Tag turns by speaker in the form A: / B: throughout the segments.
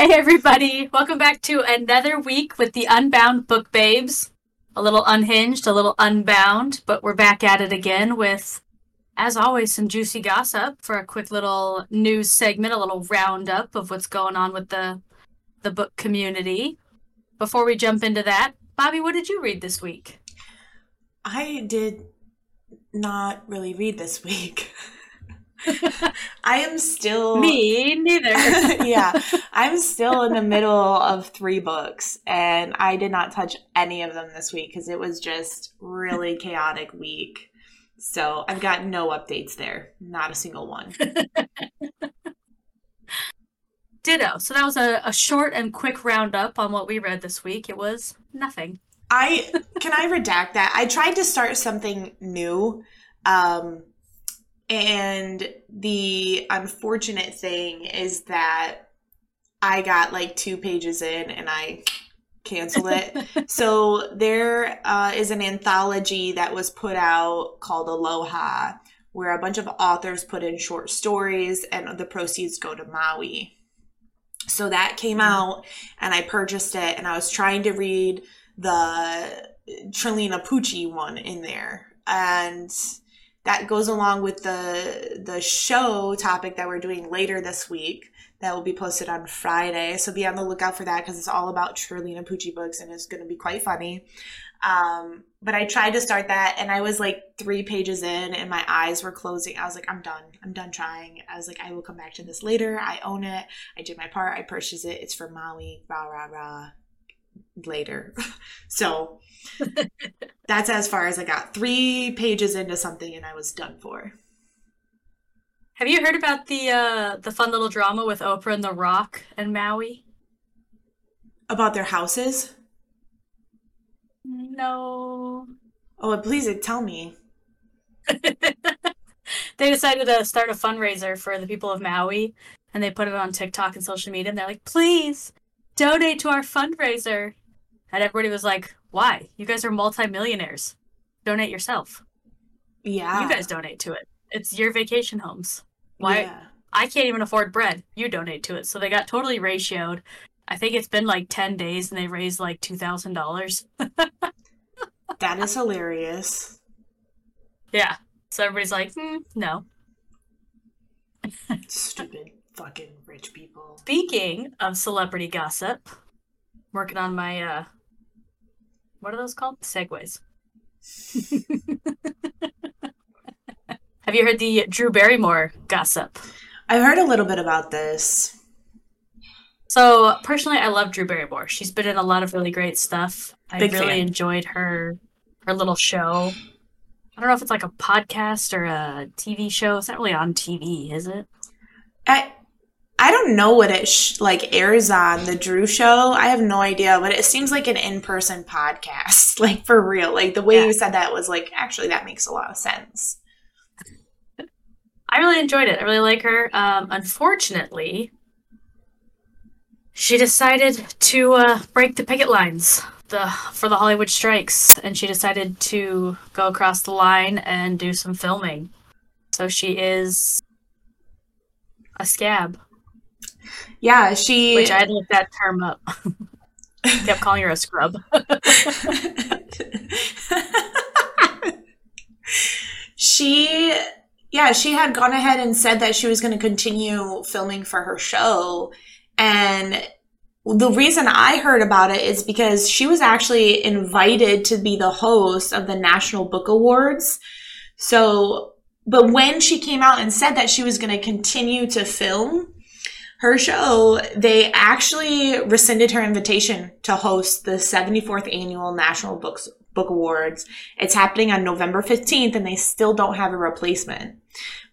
A: Hey, everybody. Welcome back to another week with the Unbound Book Babes. A little unhinged, a little unbound, but we're back at it again with, as always, some juicy gossip for a quick little news segment, a little roundup of what's going on with the the book community. Before we jump into that, Bobby, what did you read this week?
B: I did not really read this week. I am still
A: me neither.
B: yeah, I'm still in the middle of three books, and I did not touch any of them this week because it was just really chaotic week. So I've got no updates there, not a single one.
A: Ditto. So that was a, a short and quick roundup on what we read this week. It was nothing.
B: I can I redact that. I tried to start something new. Um and the unfortunate thing is that I got like two pages in and I canceled it. so there uh, is an anthology that was put out called Aloha, where a bunch of authors put in short stories and the proceeds go to Maui. So that came mm-hmm. out and I purchased it and I was trying to read the Trilina Pucci one in there. And that goes along with the the show topic that we're doing later this week that will be posted on Friday. So be on the lookout for that because it's all about Trilina Pucci books and it's going to be quite funny. Um, but I tried to start that and I was like three pages in and my eyes were closing. I was like, I'm done. I'm done trying. I was like, I will come back to this later. I own it. I did my part. I purchased it. It's for Maui. Rah, rah, rah. Later. so that's as far as I got. Three pages into something and I was done for.
A: Have you heard about the uh the fun little drama with Oprah and The Rock and Maui?
B: About their houses?
A: No.
B: Oh, please tell me.
A: they decided to start a fundraiser for the people of Maui and they put it on TikTok and social media and they're like, please donate to our fundraiser. And everybody was like, why? You guys are multimillionaires. Donate yourself.
B: Yeah.
A: You guys donate to it. It's your vacation homes. Why? Yeah. I can't even afford bread. You donate to it. So they got totally ratioed. I think it's been like 10 days and they raised like $2,000.
B: that is hilarious.
A: Yeah. So everybody's like, mm, no.
B: Stupid fucking rich people.
A: Speaking of celebrity gossip, working on my uh what are those called? Segways. Have you heard the Drew Barrymore gossip?
B: I've heard a little bit about this.
A: So personally, I love Drew Barrymore. She's been in a lot of really great stuff. Big I really fan. enjoyed her her little show. I don't know if it's like a podcast or a TV show. It's not really on TV, is it?
B: I I don't know what it sh- like airs on the Drew show. I have no idea, but it seems like an in-person podcast, like for real. Like the way yeah. you said that was like actually that makes a lot of sense.
A: I really enjoyed it. I really like her. Um, unfortunately, she decided to uh, break the picket lines the for the Hollywood strikes, and she decided to go across the line and do some filming. So she is a scab.
B: Yeah, she.
A: Which I had looked that term up. Kept calling her a scrub.
B: she, yeah, she had gone ahead and said that she was going to continue filming for her show. And the reason I heard about it is because she was actually invited to be the host of the National Book Awards. So, but when she came out and said that she was going to continue to film, her show, they actually rescinded her invitation to host the 74th annual National Books Book Awards. It's happening on November 15th and they still don't have a replacement.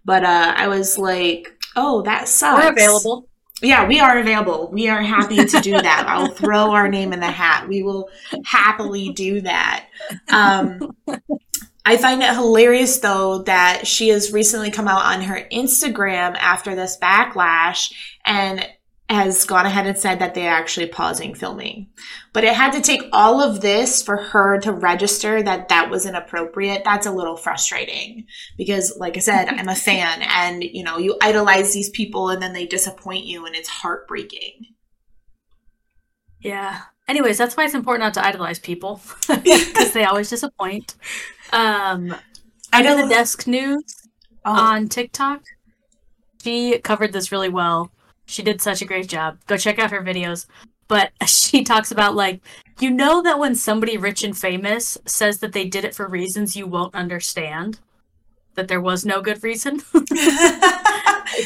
B: But uh, I was like, oh, that sucks.
A: We're available.
B: Yeah, we are available. We are happy to do that. I'll throw our name in the hat. We will happily do that. Um, I find it hilarious though that she has recently come out on her Instagram after this backlash and has gone ahead and said that they're actually pausing filming. But it had to take all of this for her to register that that was inappropriate. That's a little frustrating because like I said, I'm a fan and you know, you idolize these people and then they disappoint you and it's heartbreaking.
A: Yeah. Anyways, that's why it's important not to idolize people because they always disappoint. Um, I know the desk news oh. on TikTok. She covered this really well. She did such a great job. Go check out her videos. But she talks about like you know that when somebody rich and famous says that they did it for reasons you won't understand, that there was no good reason.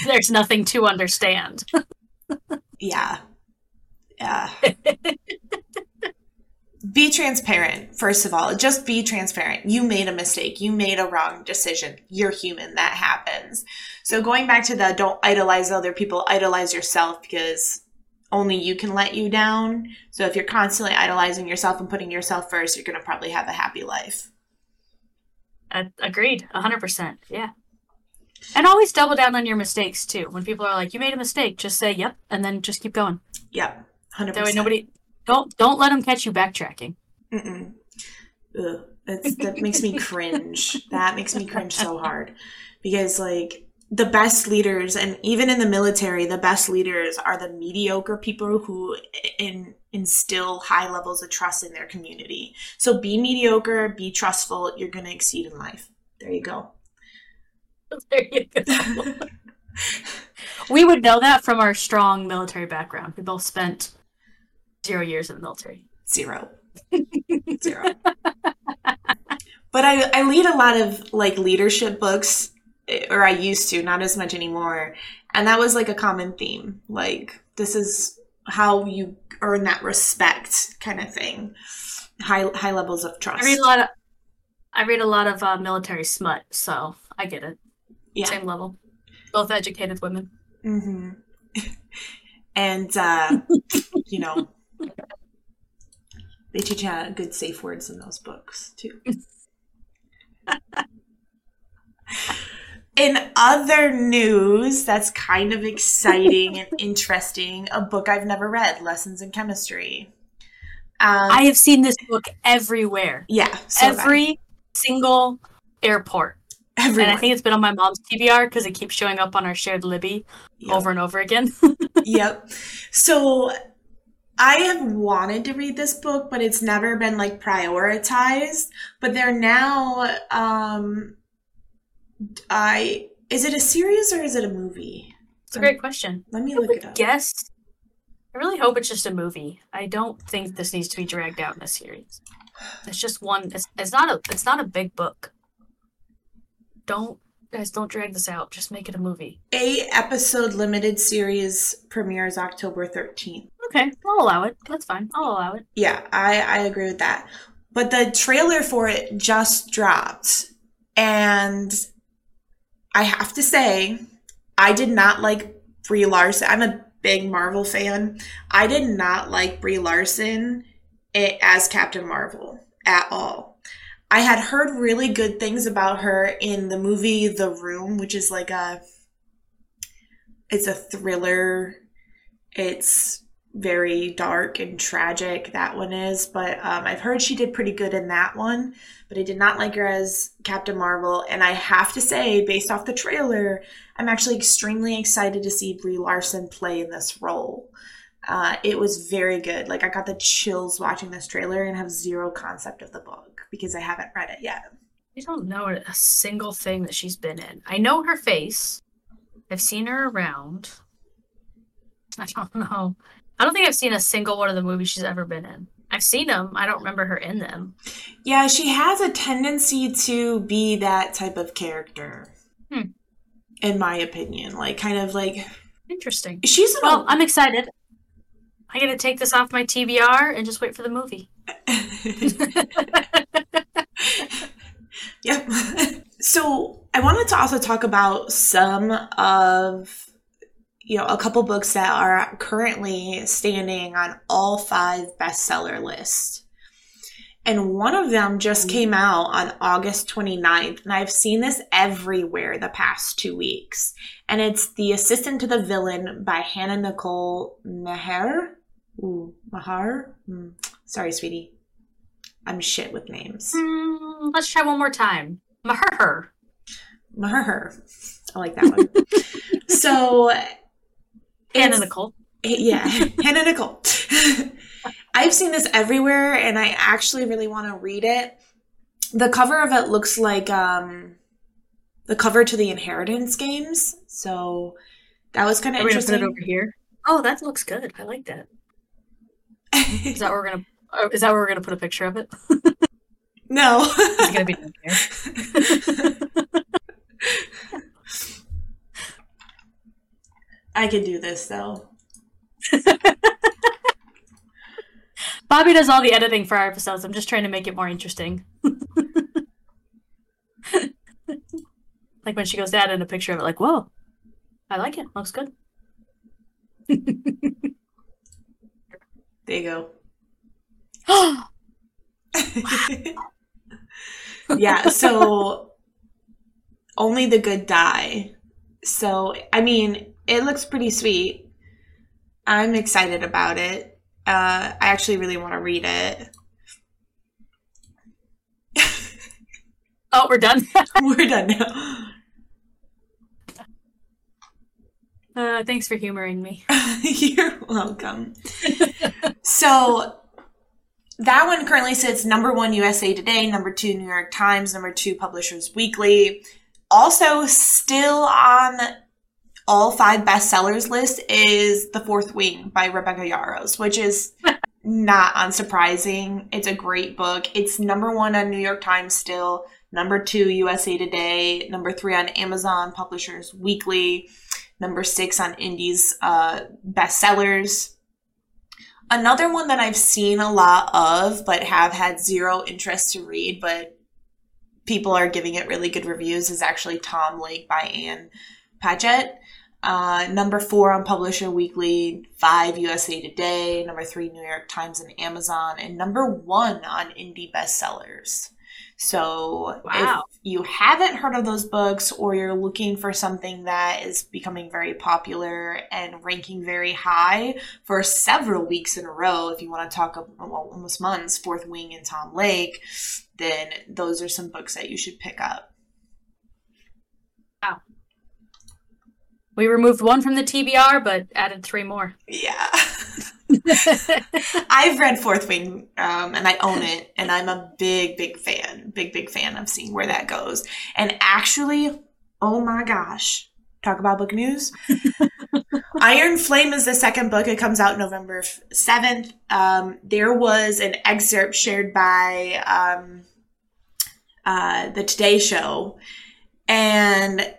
A: There's nothing to understand.
B: yeah. Yeah. be transparent, first of all. Just be transparent. You made a mistake. You made a wrong decision. You're human. That happens. So, going back to the don't idolize other people, idolize yourself because only you can let you down. So, if you're constantly idolizing yourself and putting yourself first, you're going to probably have a happy life.
A: Uh, agreed. 100%. Yeah. And always double down on your mistakes too. When people are like, "You made a mistake," just say, "Yep," and then just keep going.
B: Yep,
A: hundred percent. That way, nobody don't don't let them catch you backtracking.
B: Mm-mm. Ugh, that makes me cringe. That makes me cringe so hard because like the best leaders and even in the military the best leaders are the mediocre people who in, instill high levels of trust in their community so be mediocre be trustful you're going to exceed in life there you go
A: there you go we would know that from our strong military background we both spent zero years in the military.
B: Zero. Zero. but I, I lead a lot of like leadership books, or I used to, not as much anymore. And that was like a common theme. Like, this is how you earn that respect kind of thing. High high levels of trust.
A: I read a lot of I read a lot of uh, military smut, so I get it. Yeah. Same level. Both educated women.
B: Mm-hmm. and uh, you know, they teach you good safe words in those books too. in other news that's kind of exciting and interesting, a book I've never read, Lessons in Chemistry.
A: Um, I have seen this book everywhere.
B: Yeah.
A: So Every single airport. Everyone. And I think it's been on my mom's TBR because it keeps showing up on our shared Libby yep. over and over again.
B: yep. So I have wanted to read this book, but it's never been like prioritized. But they're now um I is it a series or is it a movie?
A: It's a great question.
B: Let me look it up.
A: Guess I really hope it's just a movie. I don't think this needs to be dragged out in a series. It's just one it's, it's not a it's not a big book. Don't guys don't drag this out. Just make it a movie.
B: A episode limited series premieres October 13th.
A: Okay, I'll allow it. That's fine. I'll allow it.
B: Yeah, I, I agree with that. But the trailer for it just dropped. And I have to say, I did not like Brie Larson. I'm a big Marvel fan. I did not like Brie Larson eh, as Captain Marvel at all. I had heard really good things about her in the movie The Room, which is like a it's a thriller. It's very dark and tragic that one is but um, i've heard she did pretty good in that one but i did not like her as captain marvel and i have to say based off the trailer i'm actually extremely excited to see brie larson play in this role. Uh, it was very good. Like i got the chills watching this trailer and have zero concept of the book because i haven't read it yet.
A: I don't know a single thing that she's been in. I know her face. I've seen her around. I don't know I don't think I've seen a single one of the movies she's ever been in. I've seen them. I don't remember her in them.
B: Yeah, she has a tendency to be that type of character. Hmm. In my opinion, like kind of like
A: interesting.
B: She's
A: well. I'm excited. I got to take this off my TBR and just wait for the movie.
B: yep. So I wanted to also talk about some of you know, a couple books that are currently standing on all five bestseller lists. And one of them just mm-hmm. came out on August 29th, and I've seen this everywhere the past two weeks. And it's The Assistant to the Villain by Hanna Nicole Meher. Ooh, Mahar? Mm. Sorry, sweetie. I'm shit with names.
A: Mm, let's try one more time. Maher.
B: Maher. I like that one. so
A: Hanna Nicole.
B: Yeah, Hanna Nicole. I've seen this everywhere and I actually really want to read it. The cover of it looks like um the cover to the Inheritance games. So that was kind of
A: Are we gonna
B: interesting.
A: put it over here? Oh, that looks good. I like that. Is that where we're gonna? oh, Is that where we're gonna put a picture of it?
B: no.
A: Is it gonna be down here?
B: I can do this though.
A: Bobby does all the editing for our episodes. I'm just trying to make it more interesting. like when she goes to add in a picture of it, like, whoa, I like it. Looks good.
B: There you go. yeah, so only the good die. So, I mean, it looks pretty sweet. I'm excited about it. Uh, I actually really want to read it.
A: Oh, we're done.
B: We're done now.
A: uh, thanks for humoring me.
B: You're welcome. so that one currently sits number one USA Today, number two New York Times, number two Publishers Weekly. Also, still on all five bestsellers list is The Fourth Wing by Rebecca Yarros, which is not unsurprising. It's a great book. It's number one on New York Times still, number two USA Today, number three on Amazon Publishers Weekly, number six on Indie's uh, bestsellers. Another one that I've seen a lot of, but have had zero interest to read, but people are giving it really good reviews, is actually Tom Lake by Ann Patchett. Uh, number four on Publisher Weekly, five USA Today, number three New York Times and Amazon, and number one on Indie Bestsellers. So
A: Wow.
B: if you haven't heard of those books or you're looking for something that is becoming very popular and ranking very high for several weeks in a row, if you want to talk ab- well, almost months, Fourth Wing and Tom Lake, then those are some books that you should pick up.
A: We removed one from the TBR, but added three more.
B: Yeah. I've read Fourth Wing, um, and I own it, and I'm a big, big fan, big, big fan of seeing where that goes. And actually, oh my gosh, talk about book news. Iron Flame is the second book. It comes out November seventh. Um, there was an excerpt shared by um, uh, the Today Show, and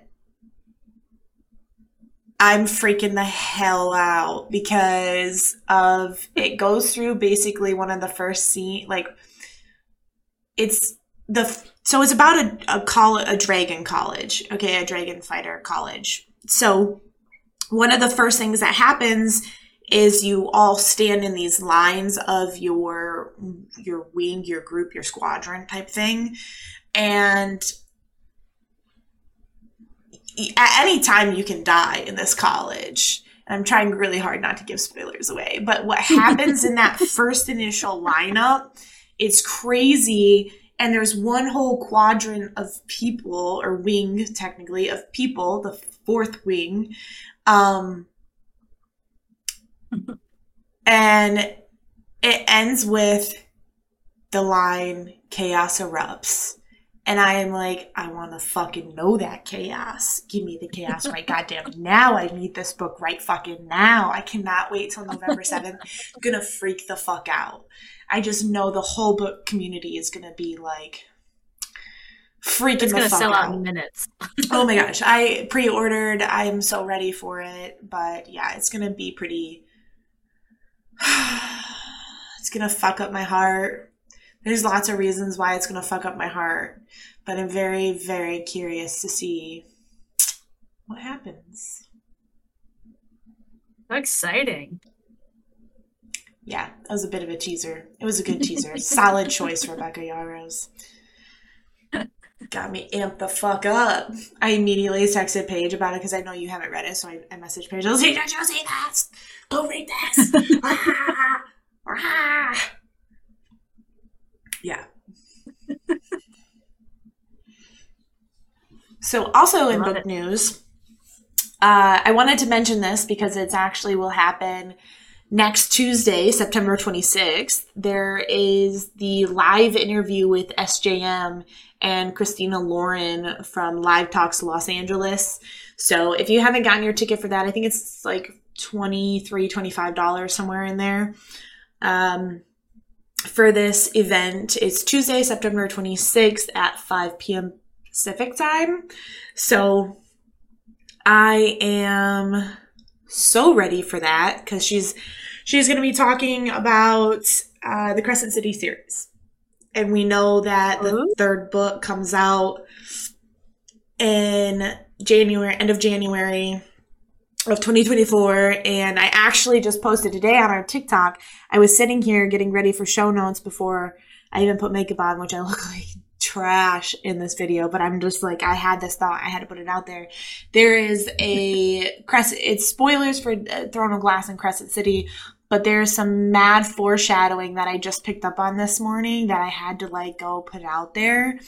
B: I'm freaking the hell out because of it goes through basically one of the first scene like it's the so it's about a a call a dragon college okay a dragon fighter college. So one of the first things that happens is you all stand in these lines of your your wing your group your squadron type thing. And at any time you can die in this college. And I'm trying really hard not to give spoilers away. But what happens in that first initial lineup, it's crazy. And there's one whole quadrant of people, or wing technically, of people, the fourth wing. Um, and it ends with the line chaos erupts. And I am like, I want to fucking know that chaos. Give me the chaos right goddamn now. I need this book right fucking now. I cannot wait till November 7th. I'm gonna freak the fuck out. I just know the whole book community is gonna be like freaking
A: It's
B: the
A: gonna
B: fuck
A: sell
B: out.
A: out in minutes.
B: oh my gosh, I pre-ordered. I am so ready for it. But yeah, it's gonna be pretty. it's gonna fuck up my heart. There's lots of reasons why it's gonna fuck up my heart, but I'm very, very curious to see what happens.
A: So exciting.
B: Yeah, that was a bit of a teaser. It was a good teaser. Solid choice, Rebecca Yarros. Got me amped the fuck up. I immediately texted Paige about it because I know you haven't read it, so I, I messaged Paige. I was like, "Did you see this? Go read this." Ah, ah. Yeah. so, also in book
A: it.
B: news, uh, I wanted to mention this because it's actually will happen next Tuesday, September 26th, there is the live interview with SJM and Christina Lauren from Live Talks Los Angeles. So if you haven't gotten your ticket for that, I think it's like $23, $25 somewhere in there. Um, for this event, it's Tuesday, September 26th at 5 p.m. Pacific time. So I am so ready for that because she's she's going to be talking about uh, the Crescent City series, and we know that the
A: Ooh.
B: third book comes out in January, end of January of 2024 and I actually just posted today on our TikTok. I was sitting here getting ready for show notes before I even put makeup on, which I look like trash in this video, but I'm just like I had this thought, I had to put it out there. There is a Crescent it's spoilers for uh, Throne of Glass and Crescent City, but there's some mad foreshadowing that I just picked up on this morning that I had to like go put out there.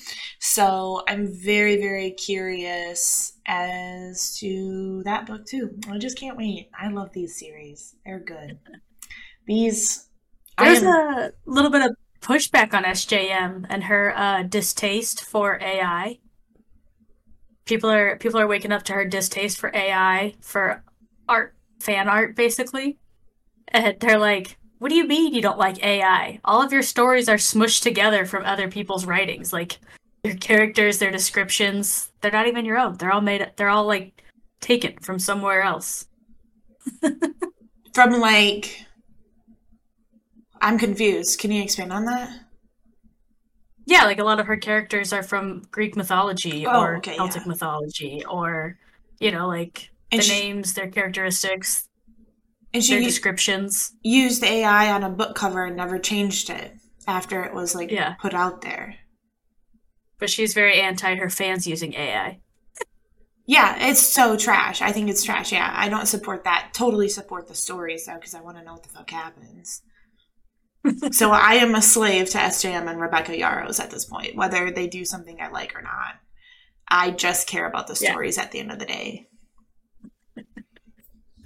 B: So I'm very, very curious as to that book too. I just can't wait. I love these series. They're good. These
A: There's
B: am-
A: a little bit of pushback on SJM and her uh, distaste for AI. People are people are waking up to her distaste for AI for art fan art basically. And they're like, "What do you mean you don't like AI? All of your stories are smushed together from other people's writings. Like your characters, their descriptions, they're not even your own. They're all made they're all like taken from somewhere else."
B: from like I'm confused. Can you expand on that?
A: Yeah, like a lot of her characters are from Greek mythology
B: Oh,
A: or
B: okay,
A: Celtic
B: yeah.
A: mythology or you know, like
B: And
A: the
B: she-
A: names, their characteristics,
B: And
A: their
B: she
A: descriptions.
B: used AI on a book cover and never changed it after it was like
A: Yeah.
B: put out there.
A: But she's very anti her fans using AI.
B: Yeah, it's so trash. I think it's trash. Yeah, I don't support that. Totally support the stories though, because I want to know what the fuck happens. so I am a slave to SJM and Rebecca Yarros at this point, whether they do something I like or not. I just care about the
A: Yeah.
B: stories at the end of the day.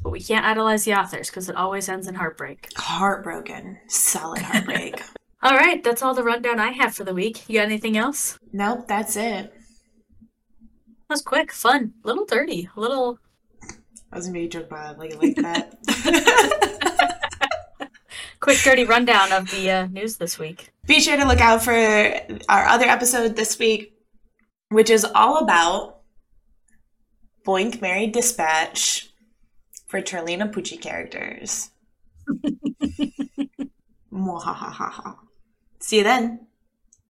A: But we can't idolize the authors because it always ends in heartbreak.
B: Heartbroken, solid heartbreak.
A: All right, that's all the rundown I have for the week. You got anything else?
B: nope, that's it.
A: That was quick, fun, a little dirty, a little.
B: I was gonna be a joke, but I like like that.
A: Quick, dirty rundown of the uh, news this week.
B: Be sure to look out for our other episode this week, which is all about Boink Married Dispatch for Trilina Pucci characters. Mwahahaha. See you then.